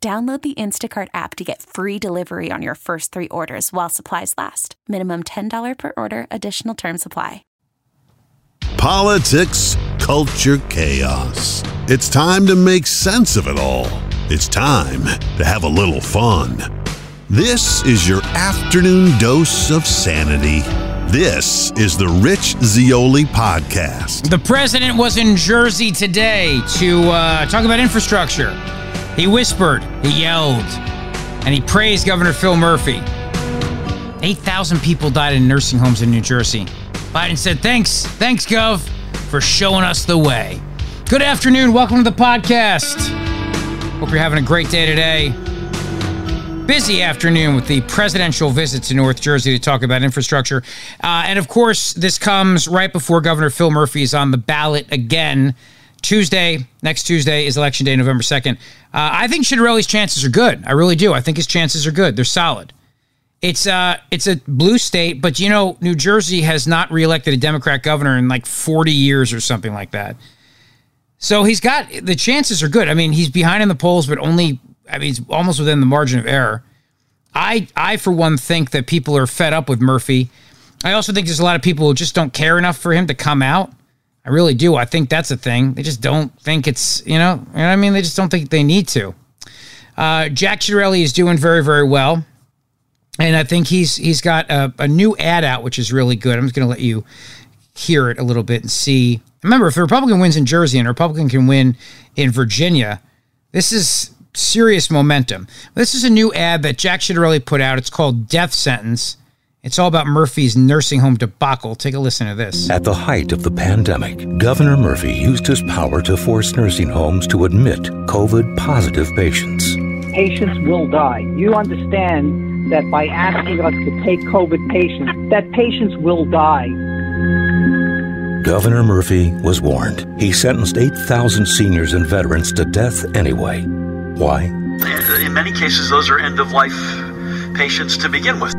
Download the Instacart app to get free delivery on your first three orders while supplies last. Minimum $10 per order, additional term supply. Politics, culture, chaos. It's time to make sense of it all. It's time to have a little fun. This is your afternoon dose of sanity. This is the Rich Zeoli Podcast. The president was in Jersey today to uh, talk about infrastructure. He whispered, he yelled, and he praised Governor Phil Murphy. 8,000 people died in nursing homes in New Jersey. Biden said, Thanks, thanks, Gov, for showing us the way. Good afternoon. Welcome to the podcast. Hope you're having a great day today. Busy afternoon with the presidential visit to North Jersey to talk about infrastructure. Uh, and of course, this comes right before Governor Phil Murphy is on the ballot again Tuesday, next Tuesday is election day, November 2nd. Uh, I think Ciattarelli's chances are good. I really do. I think his chances are good. They're solid. It's uh it's a blue state, but you know, New Jersey has not reelected a Democrat governor in like 40 years or something like that. So he's got the chances are good. I mean, he's behind in the polls, but only I mean, he's almost within the margin of error. I I for one think that people are fed up with Murphy. I also think there's a lot of people who just don't care enough for him to come out. I really do. I think that's a thing. They just don't think it's, you know, you know I mean? They just don't think they need to. Uh, Jack Ciattarelli is doing very, very well. And I think he's he's got a, a new ad out, which is really good. I'm just going to let you hear it a little bit and see. Remember, if a Republican wins in Jersey and a Republican can win in Virginia, this is serious momentum. This is a new ad that Jack Ciattarelli put out. It's called Death Sentence. It's all about Murphy's nursing home debacle. Take a listen to this. At the height of the pandemic, Governor Murphy used his power to force nursing homes to admit COVID positive patients. Patients will die. You understand that by asking us to take COVID patients, that patients will die. Governor Murphy was warned. He sentenced 8,000 seniors and veterans to death anyway. Why? In many cases, those are end of life patients to begin with.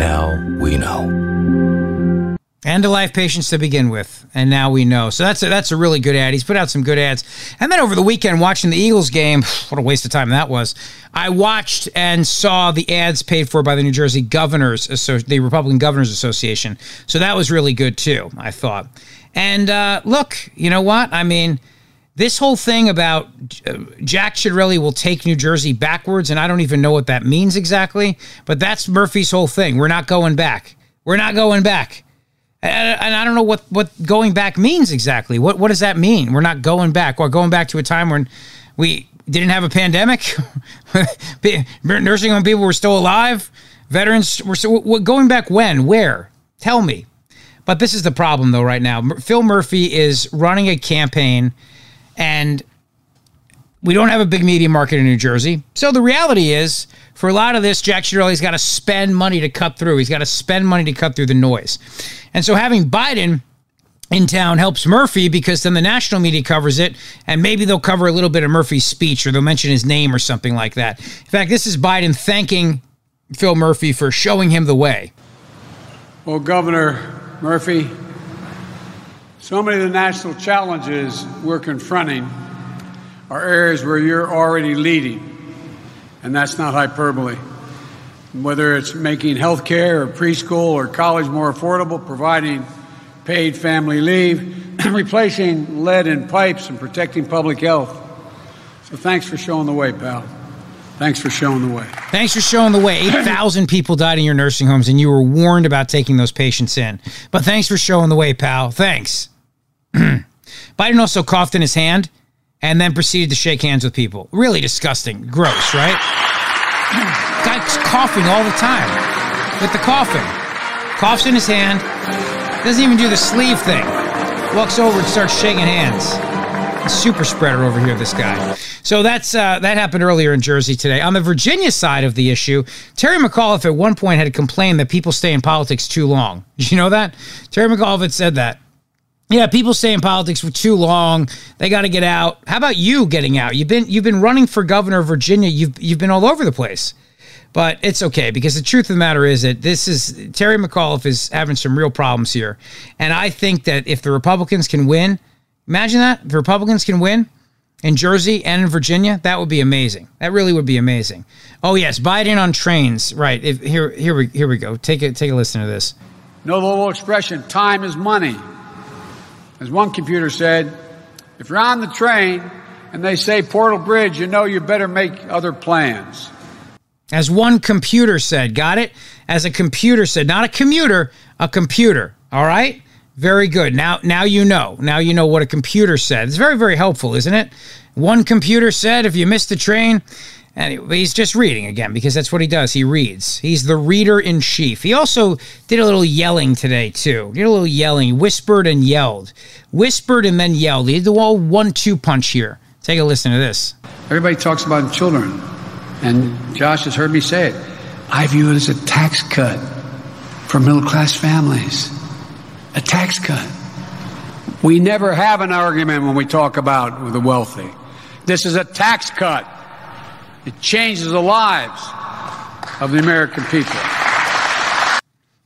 Now we know. End of life patients to begin with, and now we know. So that's a, that's a really good ad. He's put out some good ads. And then over the weekend, watching the Eagles game, what a waste of time that was. I watched and saw the ads paid for by the New Jersey Governors, the Republican Governors Association. So that was really good too. I thought. And uh, look, you know what? I mean, this whole thing about uh, Jack Ciattarelli will take New Jersey backwards, and I don't even know what that means exactly, but that's Murphy's whole thing. We're not going back. We're not going back. And I don't know what, what going back means exactly. What what does that mean? We're not going back. We're going back to a time when we didn't have a pandemic. Nursing home people were still alive. Veterans were still, going back when? Where? Tell me. But this is the problem, though, right now. Phil Murphy is running a campaign – and we don't have a big media market in New Jersey. So the reality is, for a lot of this, Jack Ciattarelli's got to spend money to cut through. He's got to spend money to cut through the noise. And so having Biden in town helps Murphy because then the national media covers it, and maybe they'll cover a little bit of Murphy's speech or they'll mention his name or something like that. In fact, this is Biden thanking Phil Murphy for showing him the way. Well, Governor Murphy, so many of the national challenges we're confronting are areas where you're already leading, and that's not hyperbole. Whether it's making health care or preschool or college more affordable, providing paid family leave, replacing lead in pipes, and protecting public health. So thanks for showing the way, pal. Thanks for showing the way. Thanks for showing the way. 8,000 people died in your nursing homes, and you were warned about taking those patients in. But thanks for showing the way, pal. Thanks. Biden also coughed in his hand and then proceeded to shake hands with people. Really disgusting. Gross, right? Guy's coughing all the time with the coughing. Coughs in his hand, doesn't even do the sleeve thing. Walks over and starts shaking hands super spreader over here, this guy. So that's uh, that happened earlier in Jersey today. On the Virginia side of the issue, Terry McAuliffe at one point had complained that people stay in politics too long. Did you know that? Terry McAuliffe said that. Yeah, people stay in politics for too long. They got to get out. How about you getting out? You've been you've been running for governor of Virginia. You've you've been all over the place. But it's okay because the truth of the matter is that this is Terry McAuliffe is having some real problems here. And I think that if the Republicans can win, Imagine that. If Republicans can win in Jersey and in Virginia, that would be amazing. That really would be amazing. Oh yes, Biden on trains. Right. If, here here we here we go. Take a take a listen to this. The little expression, time is money. As one computer said, if you're on the train and they say Portal Bridge, you know you better make other plans. As one computer said, got it? As a computer said, not a commuter, a computer. All right? Very good. Now, now you know. Now you know what a computer said. It's very, very helpful, isn't it? One computer said, if you miss the train, anyway, he's just reading again because that's what he does. He reads. He's the reader in chief. He also did a little yelling today too. Did a little yelling. Whispered and yelled. Whispered and then yelled. He did the whole one-two punch here. Take a listen to this. Everybody talks about children, and Josh has heard me say it. I view it as a tax cut for middle-class families a tax cut. We never have an argument when we talk about the wealthy. This is a tax cut. It changes the lives of the American people.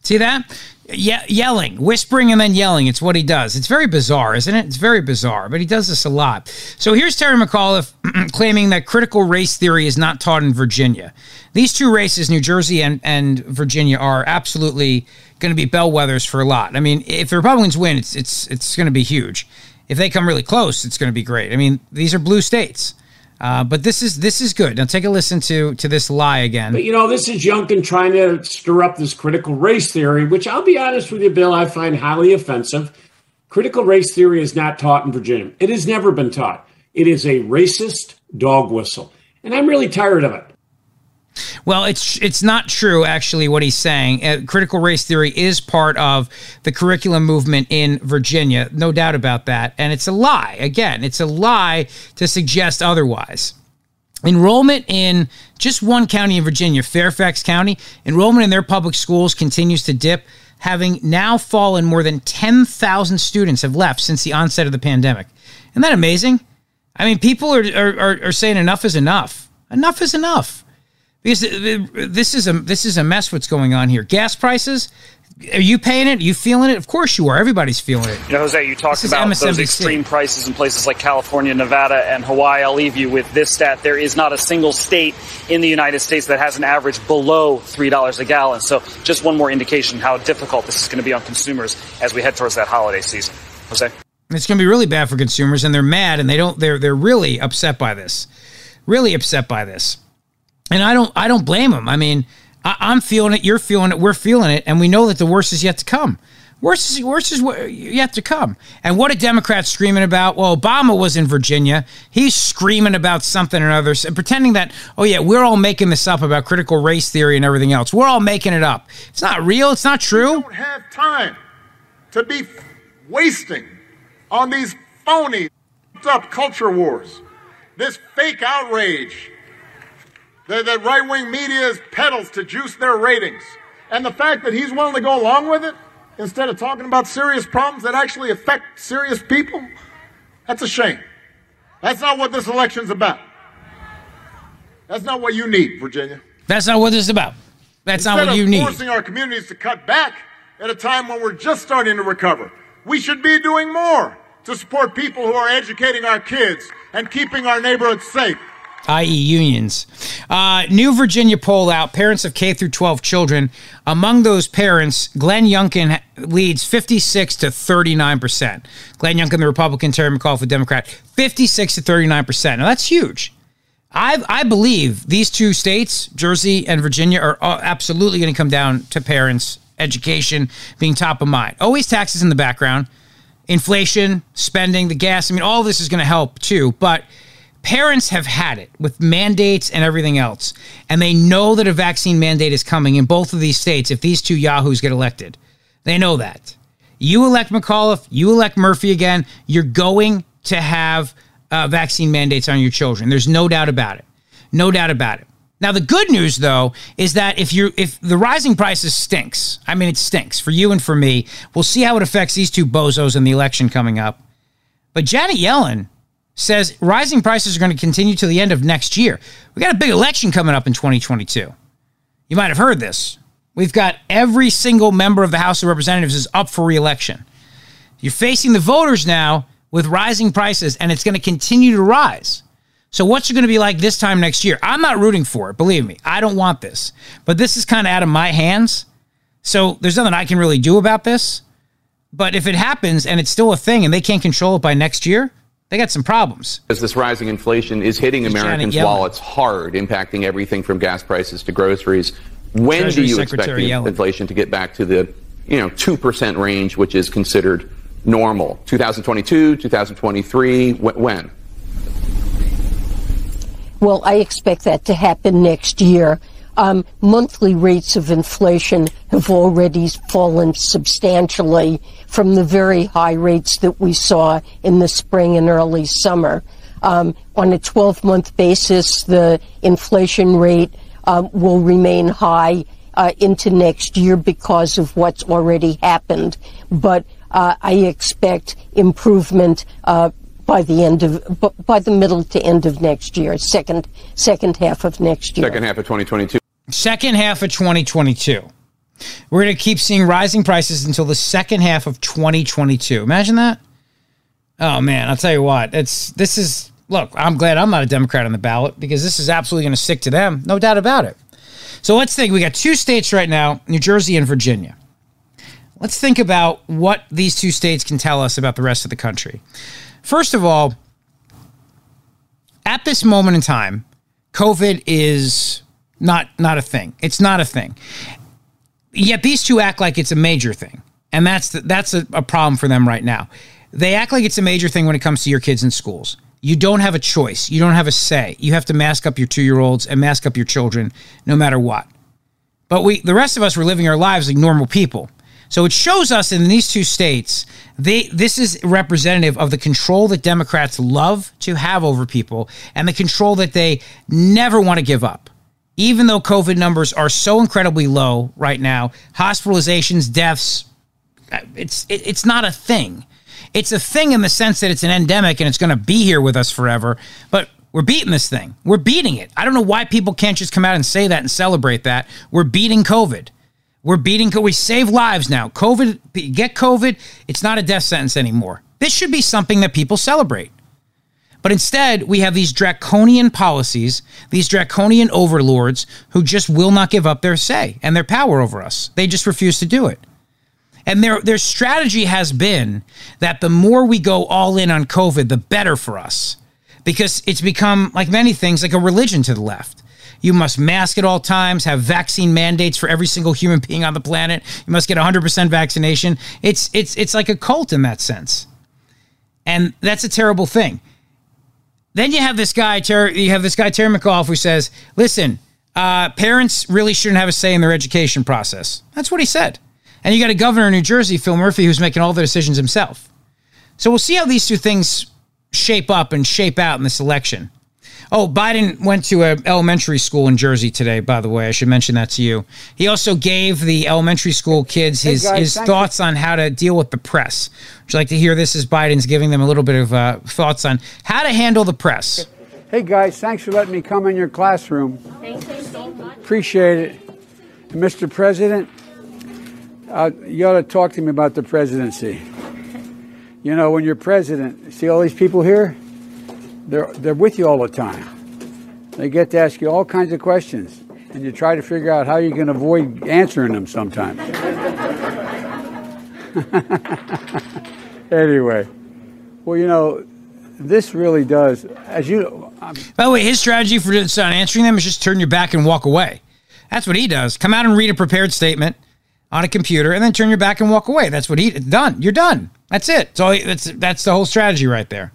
See that? Ye- yelling, whispering, and then yelling. It's what he does. It's very bizarre, isn't it? It's very bizarre, but he does this a lot. So here's Terry McAuliffe claiming that critical race theory is not taught in Virginia. These two races, New Jersey and, and Virginia, are absolutely going to be bellwethers for a lot. I mean, if the Republicans win, it's it's it's going to be huge. If they come really close, it's going to be great. I mean, these are blue states. Uh, but this is this is good. Now take a listen to to this lie again. But you know, this is Youngkin trying to stir up this critical race theory, which I'll be honest with you, Bill, I find highly offensive. Critical race theory is not taught in Virginia. It has never been taught. It is a racist dog whistle, and I'm really tired of it. Well, it's it's not true actually what he's saying. Uh, critical race theory is part of the curriculum movement in Virginia, no doubt about that, and it's a lie. Again, it's a lie to suggest otherwise. Enrollment in just one county in Virginia, Fairfax County, enrollment in their public schools continues to dip, having now fallen more than 10,000 students have left since the onset of the pandemic. Isn't that amazing? I mean, people are, are, are saying enough is enough. Enough is enough because this is a this is a mess. What's going on here? Gas prices. Are you paying it? Are you feeling it? Of course you are. Everybody's feeling it. You know, Jose, you talked about those extreme prices in places like California, Nevada, and Hawaii. I'll leave you with this stat. There is not a single state in the United States that has an average below $3 a gallon. So just one more indication how difficult this is going to be on consumers as we head towards that holiday season. Jose? It's going to be really bad for consumers, and they're mad, and they don't. They're they're really upset by this. Really upset by this and I don't I don't blame them. I mean, I, am feeling it, you're feeling it, we're feeling it, and we know that the worst is yet to come. Worst is worst is yet to come. And what are Democrats screaming about? Well, Obama was in Virginia. He's screaming about something or other, and pretending that oh yeah, we're all making this up about critical race theory and everything else. We're all making it up. It's not real. It's not true. We don't have time to be wasting on these phony up culture wars. This fake outrage that, that right wing media is peddles to juice their ratings. And the fact that he's willing to go along with it instead of talking about serious problems that actually affect serious people, that's a shame. That's not what this election's about. That's not what you need, Virginia. That's not what this is about. That's Instead not what you need. Forcing our communities to cut back at a time when we're just starting to recover. We should be doing more to support people who are educating our kids and keeping our neighborhoods safe i.e., unions. Uh, New Virginia poll out parents of K through 12 children. Among those parents, Glenn Youngkin leads 56 to 39 percent. Glenn Youngkin, the Republican, Terry McAuliffe, the Democrat, 56 to 39 percent. Now that's huge. I I believe these two states, Jersey and Virginia, are absolutely going to come down to parents' education being top of mind. Always taxes in the background, inflation, spending, the gas. I mean, all this is going to help too. But parents have had it with mandates and everything else, and they know that a vaccine mandate is coming in both of these states if these two yahoos get elected. They know that. You elect McAuliffe, you elect Murphy again, you're going to have uh, vaccine mandates on your children. There's no doubt about it. No doubt about it. Now the good news though is that if you if the rising prices stinks, I mean it stinks for you and for me. We'll see how it affects these two bozos in the election coming up. But Janet Yellen says rising prices are going to continue to the end of next year. We got a big election coming up in 2022. You might have heard this. We've got every single member of the House of Representatives is up for reelection. You're facing the voters now with rising prices, and it's going to continue to rise. So, what's it going to be like this time next year? I'm not rooting for it, believe me. I don't want this. But this is kind of out of my hands. So, there's nothing I can really do about this. But if it happens and it's still a thing and they can't control it by next year, they got some problems. As this rising inflation is hitting Americans' wallets hard, impacting everything from gas prices to groceries. When Treasury do you Secretary expect inflation to get back to the you know 2% range, which is considered normal? 2022, 2023, when? Well, I expect that to happen next year. Um, monthly rates of inflation have already fallen substantially from the very high rates that we saw in the spring and early summer. Um, on a 12 month basis, the inflation rate um, will remain high uh, into next year because of what's already happened. But uh, I expect improvement uh, by the end of by the middle to end of next year, second second half of next year. Second half of 2022. Second half of 2022. We're going to keep seeing rising prices until the second half of 2022. Imagine that. Oh man, I'll tell you what. It's this is look, I'm glad I'm not a Democrat on the ballot because this is absolutely going to stick to them, no doubt about it. So let's think. We got two states right now New Jersey and Virginia. Let's think about what these two states can tell us about the rest of the country. First of all, at this moment in time, COVID is not not a thing. It's not a thing. Yet these two act like it's a major thing, and that's the, that's a, a problem for them right now. They act like it's a major thing when it comes to your kids in schools. You don't have a choice. You don't have a say. You have to mask up your two year olds and mask up your children no matter what. But we, the rest of us, were living our lives like normal people. So it shows us in these two states, they this is representative of the control that Democrats love to have over people and the control that they never want to give up. Even though COVID numbers are so incredibly low right now, hospitalizations, deaths, it's it, it's not a thing. It's a thing in the sense that it's an endemic and it's going to be here with us forever. But we're beating this thing. We're beating it. I don't know why people can't just come out and say that and celebrate that. We're beating COVID. We're beating We save lives now. COVID, get COVID. It's not a death sentence anymore. This should be something that people celebrate. But instead, we have these draconian policies, these draconian overlords who just will not give up their say and their power over us. They just refuse to do it. And their their strategy has been that the more we go all in on COVID, the better for us. Because it's become like many things like a religion to the left. You must mask at all times, have vaccine mandates for every single human being on the planet. You must get 100% vaccination. It's it's it's like a cult in that sense. And that's a terrible thing. Then you have this guy, Terry, you have this guy, Terry McAuliffe, who says, listen, uh, parents really shouldn't have a say in their education process. That's what he said. And you got a governor in New Jersey, Phil Murphy, who's making all the decisions himself. So we'll see how these two things shape up and shape out in this election. Oh, Biden went to an elementary school in Jersey today, by the way. I should mention that to you. He also gave the elementary school kids his, hey guys, his thoughts you. on how to deal with the press. Would you like to hear this as Biden's giving them a little bit of uh, thoughts on how to handle the press? Hey, guys, thanks for letting me come in your classroom. Thank you so much. Appreciate it. Mr. President, uh, you ought to talk to me about the presidency. You know, when you're president, see all these people here? They're, they're with you all the time. They get to ask you all kinds of questions, and you try to figure out how you can avoid answering them sometimes. anyway, well, you know, this really does, as you. I'm, By the way, his strategy for not answering them is just turn your back and walk away. That's what he does. Come out and read a prepared statement on a computer, and then turn your back and walk away. That's what he done. You're done. That's it. So that's that's the whole strategy right there.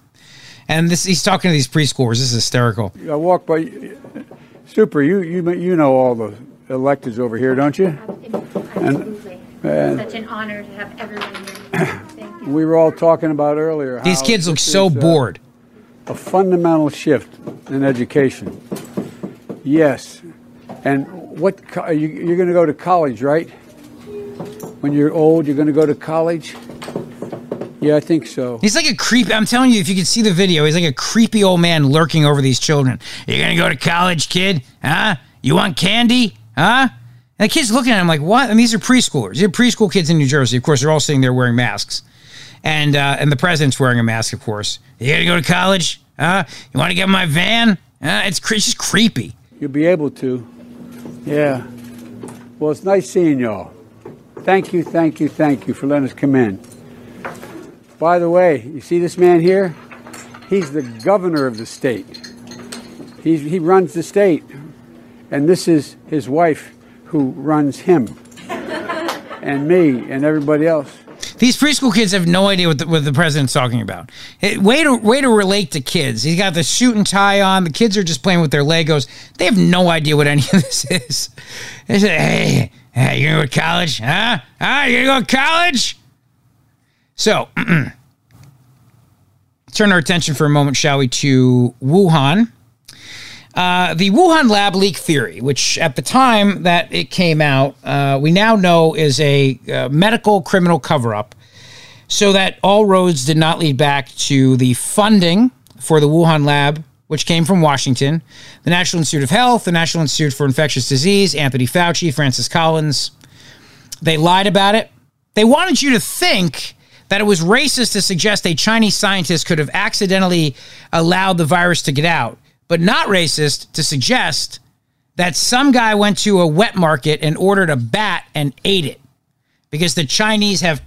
And this he's talking to these preschoolers. This is hysterical. I walk by. Super. You you you know all the electeds over here, don't you? Absolutely. And, and Such an honor to have everyone here. We were all talking about earlier. These kids look so is, uh, bored. A fundamental shift in education. Yes. And what you, you're going to go to college, right? When you're old, you're going to go to college. Yeah, I think so. He's like a creepy. I'm telling you, if you could see the video, he's like a creepy old man lurking over these children. You're gonna go to college, kid? Huh? You want candy? Huh? And the kid's looking at him like, what? And these are preschoolers. These are preschool kids in New Jersey. Of course, they're all sitting there wearing masks and uh, and the president's wearing a mask, of course. You to go to college? Huh? you want to get in my van? Uh, it's, cre- it's just creepy. You'll be able to. Yeah. Well, it's nice seeing y'all. Thank you, thank you, thank you for letting us come in. By the way, you see this man here? He's the governor of the state. He's, he runs the state. And this is his wife who runs him and me and everybody else. These preschool kids have no idea what the, what the president's talking about. It, way to way to relate to kids. He's got the suit and tie on. The kids are just playing with their Legos. They have no idea what any of this is. They say, "Hey, hey, you gonna go to college? Huh? Huh? You gonna go to college?" So, turn our attention for a moment, shall we, to Wuhan. Uh, the Wuhan lab leak theory, which at the time that it came out, uh, we now know is a uh, medical criminal cover up, so that all roads did not lead back to the funding for the Wuhan lab, which came from Washington, the National Institute of Health, the National Institute for Infectious Disease, Anthony Fauci, Francis Collins. They lied about it. They wanted you to think that it was racist to suggest a Chinese scientist could have accidentally allowed the virus to get out but not racist to suggest that some guy went to a wet market and ordered a bat and ate it because the Chinese have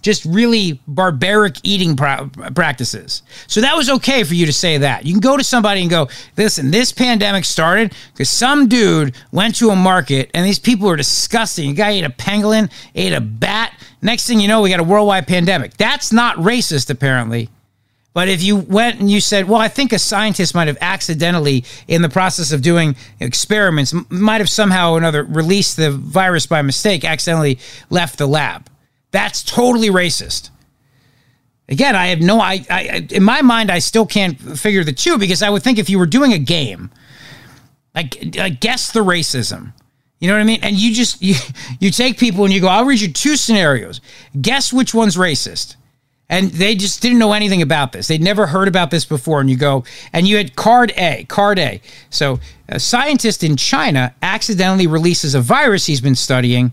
just really barbaric eating practices. So that was okay for you to say that. You can go to somebody and go, listen, this pandemic started because some dude went to a market and these people are disgusting. A guy ate a pangolin, ate a bat. Next thing you know, we got a worldwide pandemic. That's not racist, apparently. But if you went and you said, well, I think a scientist might have accidentally, in the process of doing experiments, might have somehow or another released the virus by mistake, accidentally left the lab. That's totally racist. Again, I have no, I, I, in my mind, I still can't figure the two because I would think if you were doing a game, like, like guess the racism. You know what I mean? And you just, you, you take people and you go, I'll read you two scenarios. Guess which one's racist and they just didn't know anything about this. They'd never heard about this before. And you go, and you had card A, card A. So a scientist in China accidentally releases a virus he's been studying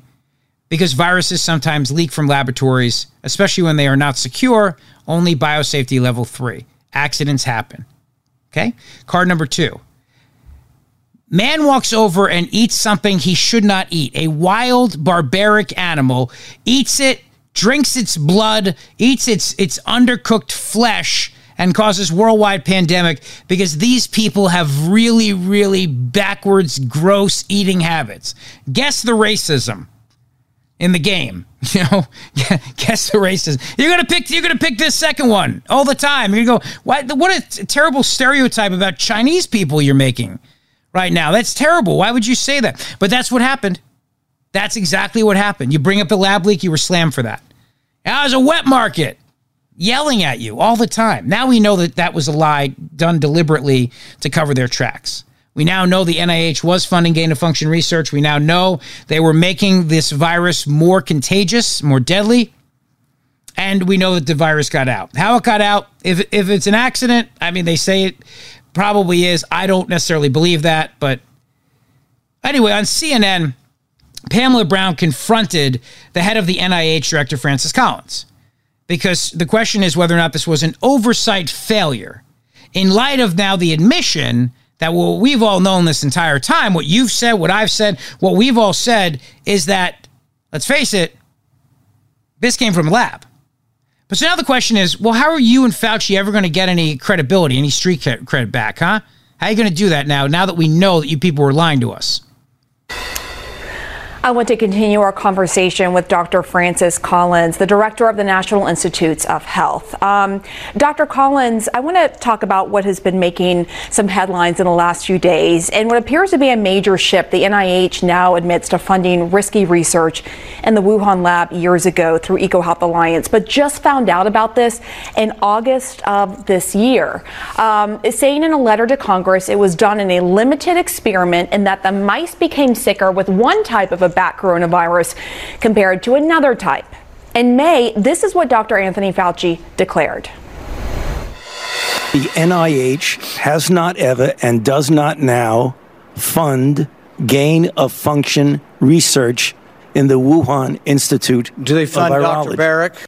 because viruses sometimes leak from laboratories, especially when they are not secure, only biosafety level three. Accidents happen. Okay. Card number two. Man walks over and eats something he should not eat. A wild, barbaric animal eats it drinks its blood, eats its its undercooked flesh and causes worldwide pandemic because these people have really really backwards gross eating habits. Guess the racism in the game. You know, guess the racism. You're gonna pick. You're gonna pick this second one all the time. You're gonna go. What? What a terrible stereotype about Chinese people you're making right now. That's terrible. Why would you say that? But that's what happened. That's exactly what happened. You bring up the lab leak, you were slammed for that. That was a wet market yelling at you all the time. Now we know that that was a lie done deliberately to cover their tracks. We now know the NIH was funding gain of function research. We now know they were making this virus more contagious, more deadly. And we know that the virus got out. How it got out, if, if it's an accident, I mean, they say it probably is. I don't necessarily believe that. But anyway, on CNN, Pamela Brown confronted the head of the NIH director, Francis Collins, because the question is whether or not this was an oversight failure. In light of now the admission that what we've all known this entire time, what you've said, what I've said, what we've all said is that, let's face it, this came from lab. But so now the question is, well, how are you and Fauci ever going to get any credibility, any street credit back, huh? How are you going to do that now, now that we know that you people were lying to us? I want to continue our conversation with Dr. Francis Collins, the director of the National Institutes of Health. Um, Dr. Collins, I want to talk about what has been making some headlines in the last few days and what appears to be a major shift. The NIH now admits to funding risky research in the Wuhan lab years ago through EcoHealth Alliance, but just found out about this in August of this year. Um, saying in a letter to Congress it was done in a limited experiment and that the mice became sicker with one type of a bat coronavirus compared to another type. In May, this is what Dr. Anthony Fauci declared. The NIH has not ever and does not now fund gain of function research in the Wuhan Institute. Do they fund Dr. Baric?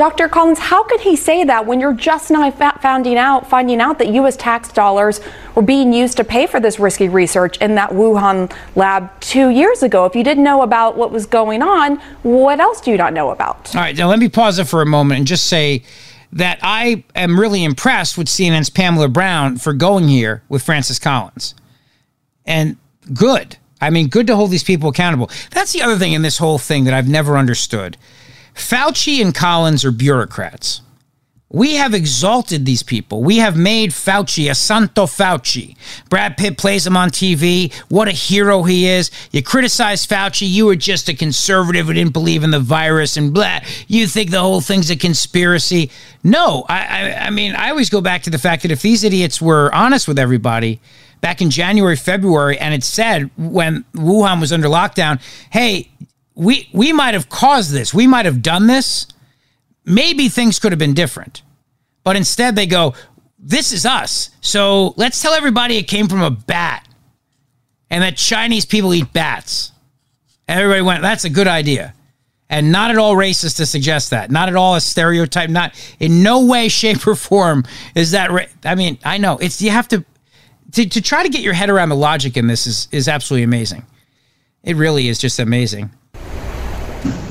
Dr. Collins, how could he say that when you're just now finding out, finding out that U.S. tax dollars were being used to pay for this risky research in that Wuhan lab two years ago? If you didn't know about what was going on, what else do you not know about? All right, now let me pause it for a moment and just say that I am really impressed with CNN's Pamela Brown for going here with Francis Collins. And good. I mean, good to hold these people accountable. That's the other thing in this whole thing that I've never understood. Fauci and Collins are bureaucrats. We have exalted these people. We have made Fauci a Santo Fauci. Brad Pitt plays him on TV. What a hero he is. You criticize Fauci. You were just a conservative who didn't believe in the virus and blah. You think the whole thing's a conspiracy. No, I, I, I mean, I always go back to the fact that if these idiots were honest with everybody back in January, February, and it said when Wuhan was under lockdown, hey, we we might have caused this. We might have done this. Maybe things could have been different. But instead they go, this is us. So let's tell everybody it came from a bat and that Chinese people eat bats. And everybody went, that's a good idea. And not at all racist to suggest that. Not at all a stereotype. Not in no way, shape, or form is that. Ra- I mean, I know it's you have to, to to try to get your head around the logic in this is is absolutely amazing. It really is just amazing.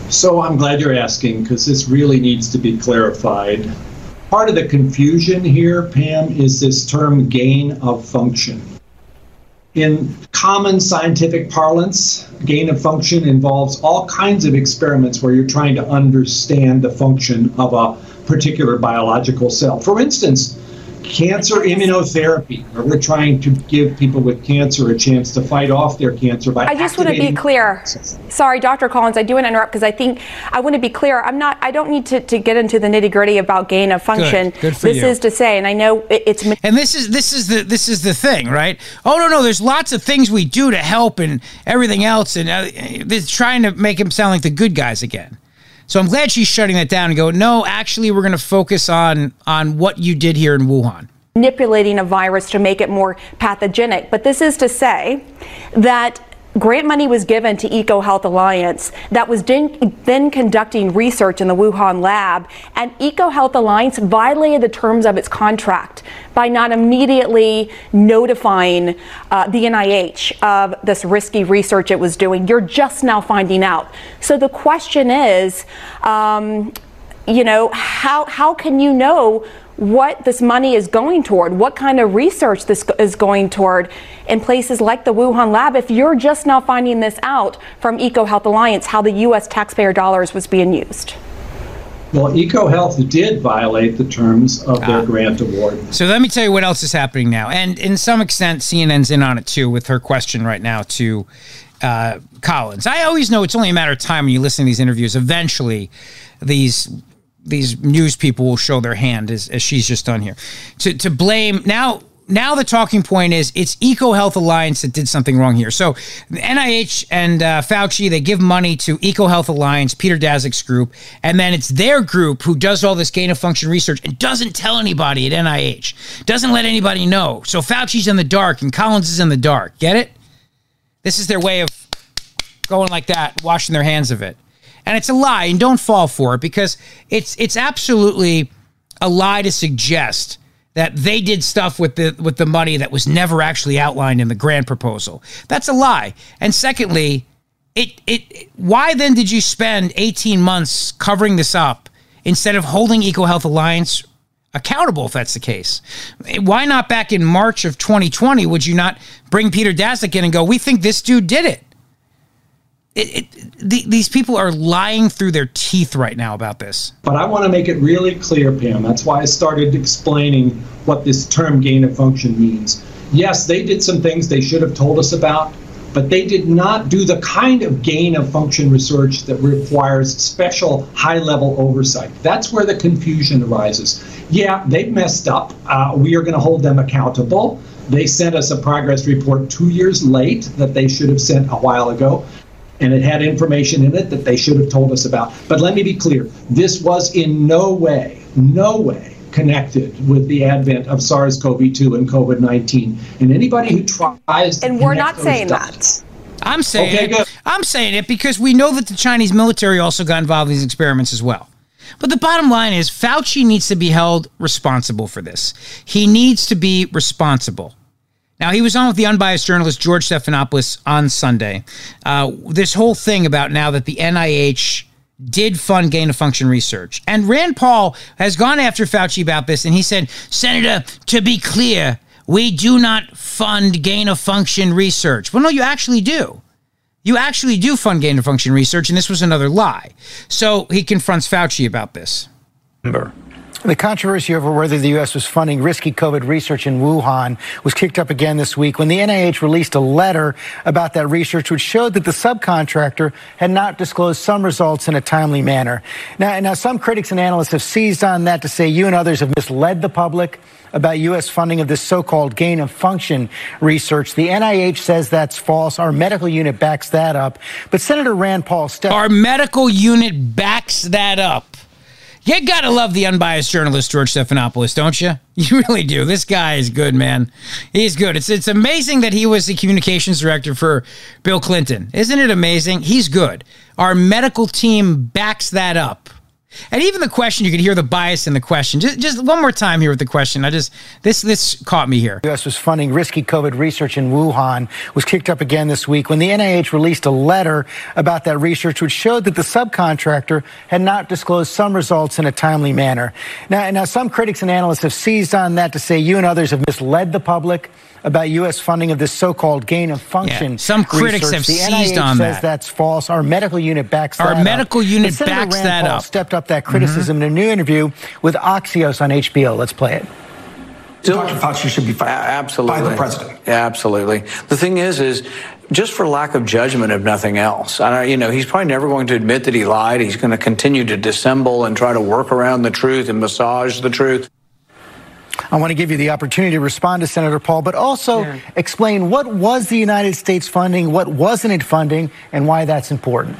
So I'm glad you're asking because this really needs to be clarified. Part of the confusion here, Pam, is this term gain of function. In common scientific parlance, gain of function involves all kinds of experiments where you're trying to understand the function of a particular biological cell. For instance, cancer immunotherapy, where we're trying to give people with cancer a chance to fight off their cancer by. I just want to be clear. Sorry, Dr. Collins, I do want to interrupt because I think I want to be clear. I'm not. I don't need to, to get into the nitty gritty about gain of function. Good, good for this you. is to say, and I know it, it's. And this is this is the this is the thing, right? Oh no no, there's lots of things we do to help and everything else, and uh, they're trying to make him sound like the good guys again. So I'm glad she's shutting that down and go, no, actually, we're going to focus on on what you did here in Wuhan. Manipulating a virus to make it more pathogenic. But this is to say that grant money was given to EcoHealth Alliance that was then conducting research in the Wuhan lab, and EcoHealth Alliance violated the terms of its contract by not immediately notifying uh, the NIH of this risky research it was doing. You're just now finding out. So the question is, um, you know, how how can you know what this money is going toward, what kind of research this is going toward in places like the Wuhan lab. If you're just now finding this out from EcoHealth Alliance, how the U.S. taxpayer dollars was being used. Well, EcoHealth did violate the terms of their ah. grant award. So let me tell you what else is happening now. And in some extent, CNN's in on it too with her question right now to uh, Collins. I always know it's only a matter of time when you listen to these interviews. Eventually, these these news people will show their hand as, as she's just done here to to blame now now the talking point is it's EcoHealth Alliance that did something wrong here. So NIH and uh, Fauci they give money to EcoHealth Alliance, Peter Daszak's group, and then it's their group who does all this gain of function research and doesn't tell anybody at NIH, doesn't let anybody know. So Fauci's in the dark and Collins is in the dark. Get it? This is their way of going like that, washing their hands of it and it's a lie and don't fall for it because it's it's absolutely a lie to suggest that they did stuff with the with the money that was never actually outlined in the grant proposal. That's a lie. And secondly, it, it, why then did you spend 18 months covering this up instead of holding EcoHealth Alliance accountable if that's the case? Why not back in March of 2020 would you not bring Peter Daszak in and go, we think this dude did it? It, it, the, these people are lying through their teeth right now about this. But I want to make it really clear, Pam. That's why I started explaining what this term gain of function means. Yes, they did some things they should have told us about, but they did not do the kind of gain of function research that requires special high level oversight. That's where the confusion arises. Yeah, they messed up. Uh, we are going to hold them accountable. They sent us a progress report two years late that they should have sent a while ago. And it had information in it that they should have told us about. But let me be clear this was in no way, no way connected with the advent of SARS-CoV-2 and COVID-19. And anybody who tries and we're not saying dots, that. I'm saying okay, it. Good. I'm saying it because we know that the Chinese military also got involved in these experiments as well. But the bottom line is Fauci needs to be held responsible for this. He needs to be responsible. Now, he was on with the unbiased journalist George Stephanopoulos on Sunday. Uh, this whole thing about now that the NIH did fund gain of function research. And Rand Paul has gone after Fauci about this, and he said, Senator, to be clear, we do not fund gain of function research. Well, no, you actually do. You actually do fund gain of function research, and this was another lie. So he confronts Fauci about this. The controversy over whether the U.S. was funding risky COVID research in Wuhan was kicked up again this week when the NIH released a letter about that research, which showed that the subcontractor had not disclosed some results in a timely manner. Now, now some critics and analysts have seized on that to say you and others have misled the public about U.S. funding of this so-called gain of function research. The NIH says that's false. Our medical unit backs that up. But Senator Rand Paul... Ste- Our medical unit backs that up. You gotta love the unbiased journalist George Stephanopoulos, don't you? You really do. This guy is good, man. He's good. It's it's amazing that he was the communications director for Bill Clinton. Isn't it amazing? He's good. Our medical team backs that up. And even the question, you could hear the bias in the question. Just, just one more time here with the question. I just this this caught me here. U.S. was funding risky COVID research in Wuhan was kicked up again this week when the NIH released a letter about that research, which showed that the subcontractor had not disclosed some results in a timely manner. Now, now some critics and analysts have seized on that to say you and others have misled the public about U.S. funding of this so-called gain of function. Yeah, some critics research. have the seized NIH on says that. That's false. Our medical unit backs Our that medical up. unit Senator backs Rand that Paul up. Stepped up that criticism mm-hmm. in a new interview with Axios on HBO. Let's play it. Dr. Fauci should be fired absolutely. by the president. Yeah, absolutely. The thing is, is just for lack of judgment, if nothing else. I you know, he's probably never going to admit that he lied. He's going to continue to dissemble and try to work around the truth and massage the truth. I want to give you the opportunity to respond to Senator Paul, but also yeah. explain what was the United States funding, what wasn't it funding, and why that's important.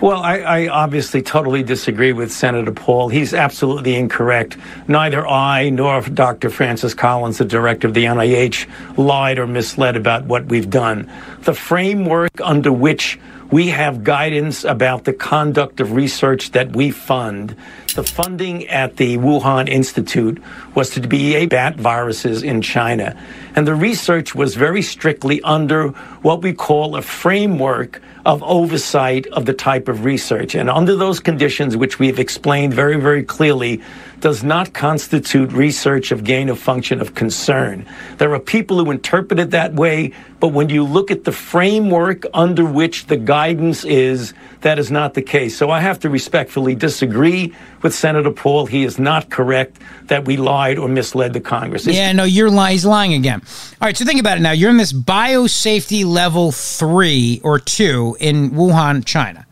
Well, I, I, obviously totally disagree with Senator Paul. He's absolutely incorrect. Neither I nor Dr. Francis Collins, the director of the NIH, lied or misled about what we've done. The framework under which we have guidance about the conduct of research that we fund. The funding at the Wuhan Institute was to be a bat viruses in China. And the research was very strictly under what we call a framework of oversight of the type of research. And under those conditions, which we've explained very, very clearly, does not constitute research of gain of function of concern. There are people who interpret it that way, but when you look at the framework under which the guidance is, that is not the case. So I have to respectfully disagree with Senator Paul. He is not correct that we lied or misled the Congress. Yeah, no, you're lying. He's lying again. All right, so think about it now. You're in this biosafety level three or two in Wuhan, China.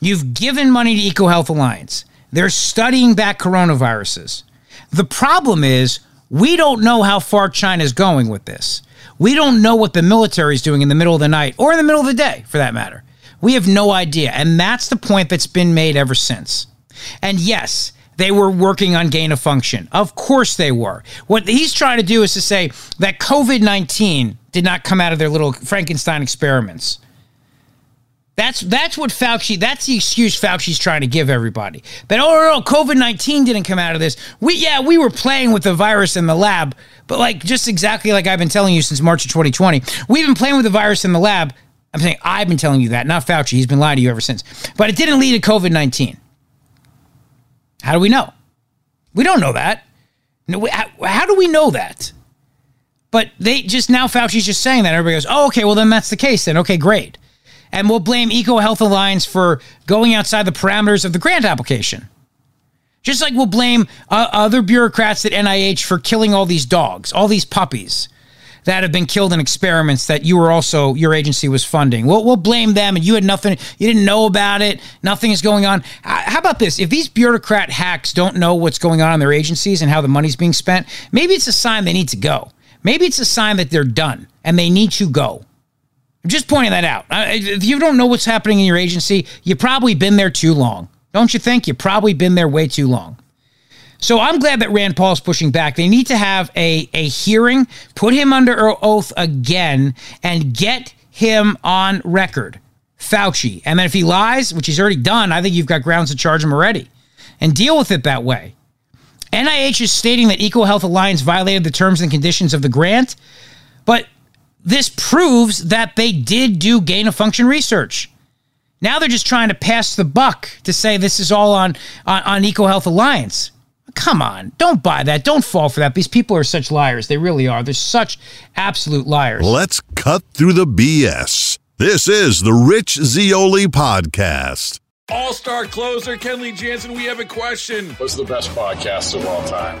You've given money to EcoHealth Alliance. They're studying bat coronaviruses. The problem is we don't know how far China's going with this. We don't know what the military is doing in the middle of the night or in the middle of the day, for that matter. We have no idea. And that's the point that's been made ever since. And yes, they were working on gain of function. Of course they were. What he's trying to do is to say that COVID 19 did not come out of their little Frankenstein experiments. That's that's what Fauci. That's the excuse Fauci's trying to give everybody. But oh no, COVID nineteen didn't come out of this. We yeah we were playing with the virus in the lab, but like just exactly like I've been telling you since March of 2020, we've been playing with the virus in the lab. I'm saying I've been telling you that, not Fauci. He's been lying to you ever since. But it didn't lead to COVID 19. How do we know? We don't know that. How do we know that? But they just now Fauci's just saying that. Everybody goes, oh, okay, well, then that's the case then. Okay, great. And we'll blame EcoHealth Alliance for going outside the parameters of the grant application. Just like we'll blame uh, other bureaucrats at NIH for killing all these dogs, all these puppies that have been killed in experiments that you were also your agency was funding. We'll, we'll blame them, and you had nothing. You didn't know about it. Nothing is going on. How about this? If these bureaucrat hacks don't know what's going on in their agencies and how the money's being spent, maybe it's a sign they need to go. Maybe it's a sign that they're done and they need to go. I'm just pointing that out. If you don't know what's happening in your agency, you've probably been there too long. Don't you think? You've probably been there way too long. So I'm glad that Rand Paul is pushing back. They need to have a, a hearing, put him under oath again, and get him on record. Fauci. And then if he lies, which he's already done, I think you've got grounds to charge him already. And deal with it that way. NIH is stating that Equal EcoHealth Alliance violated the terms and conditions of the grant, but this proves that they did do gain of function research. Now they're just trying to pass the buck to say this is all on, on, on EcoHealth Alliance. Come on, don't buy that. Don't fall for that. These people are such liars. They really are. They're such absolute liars. Let's cut through the BS. This is the Rich Zeoli podcast. All star closer Kenley Jansen, we have a question. What's the best podcast of all time?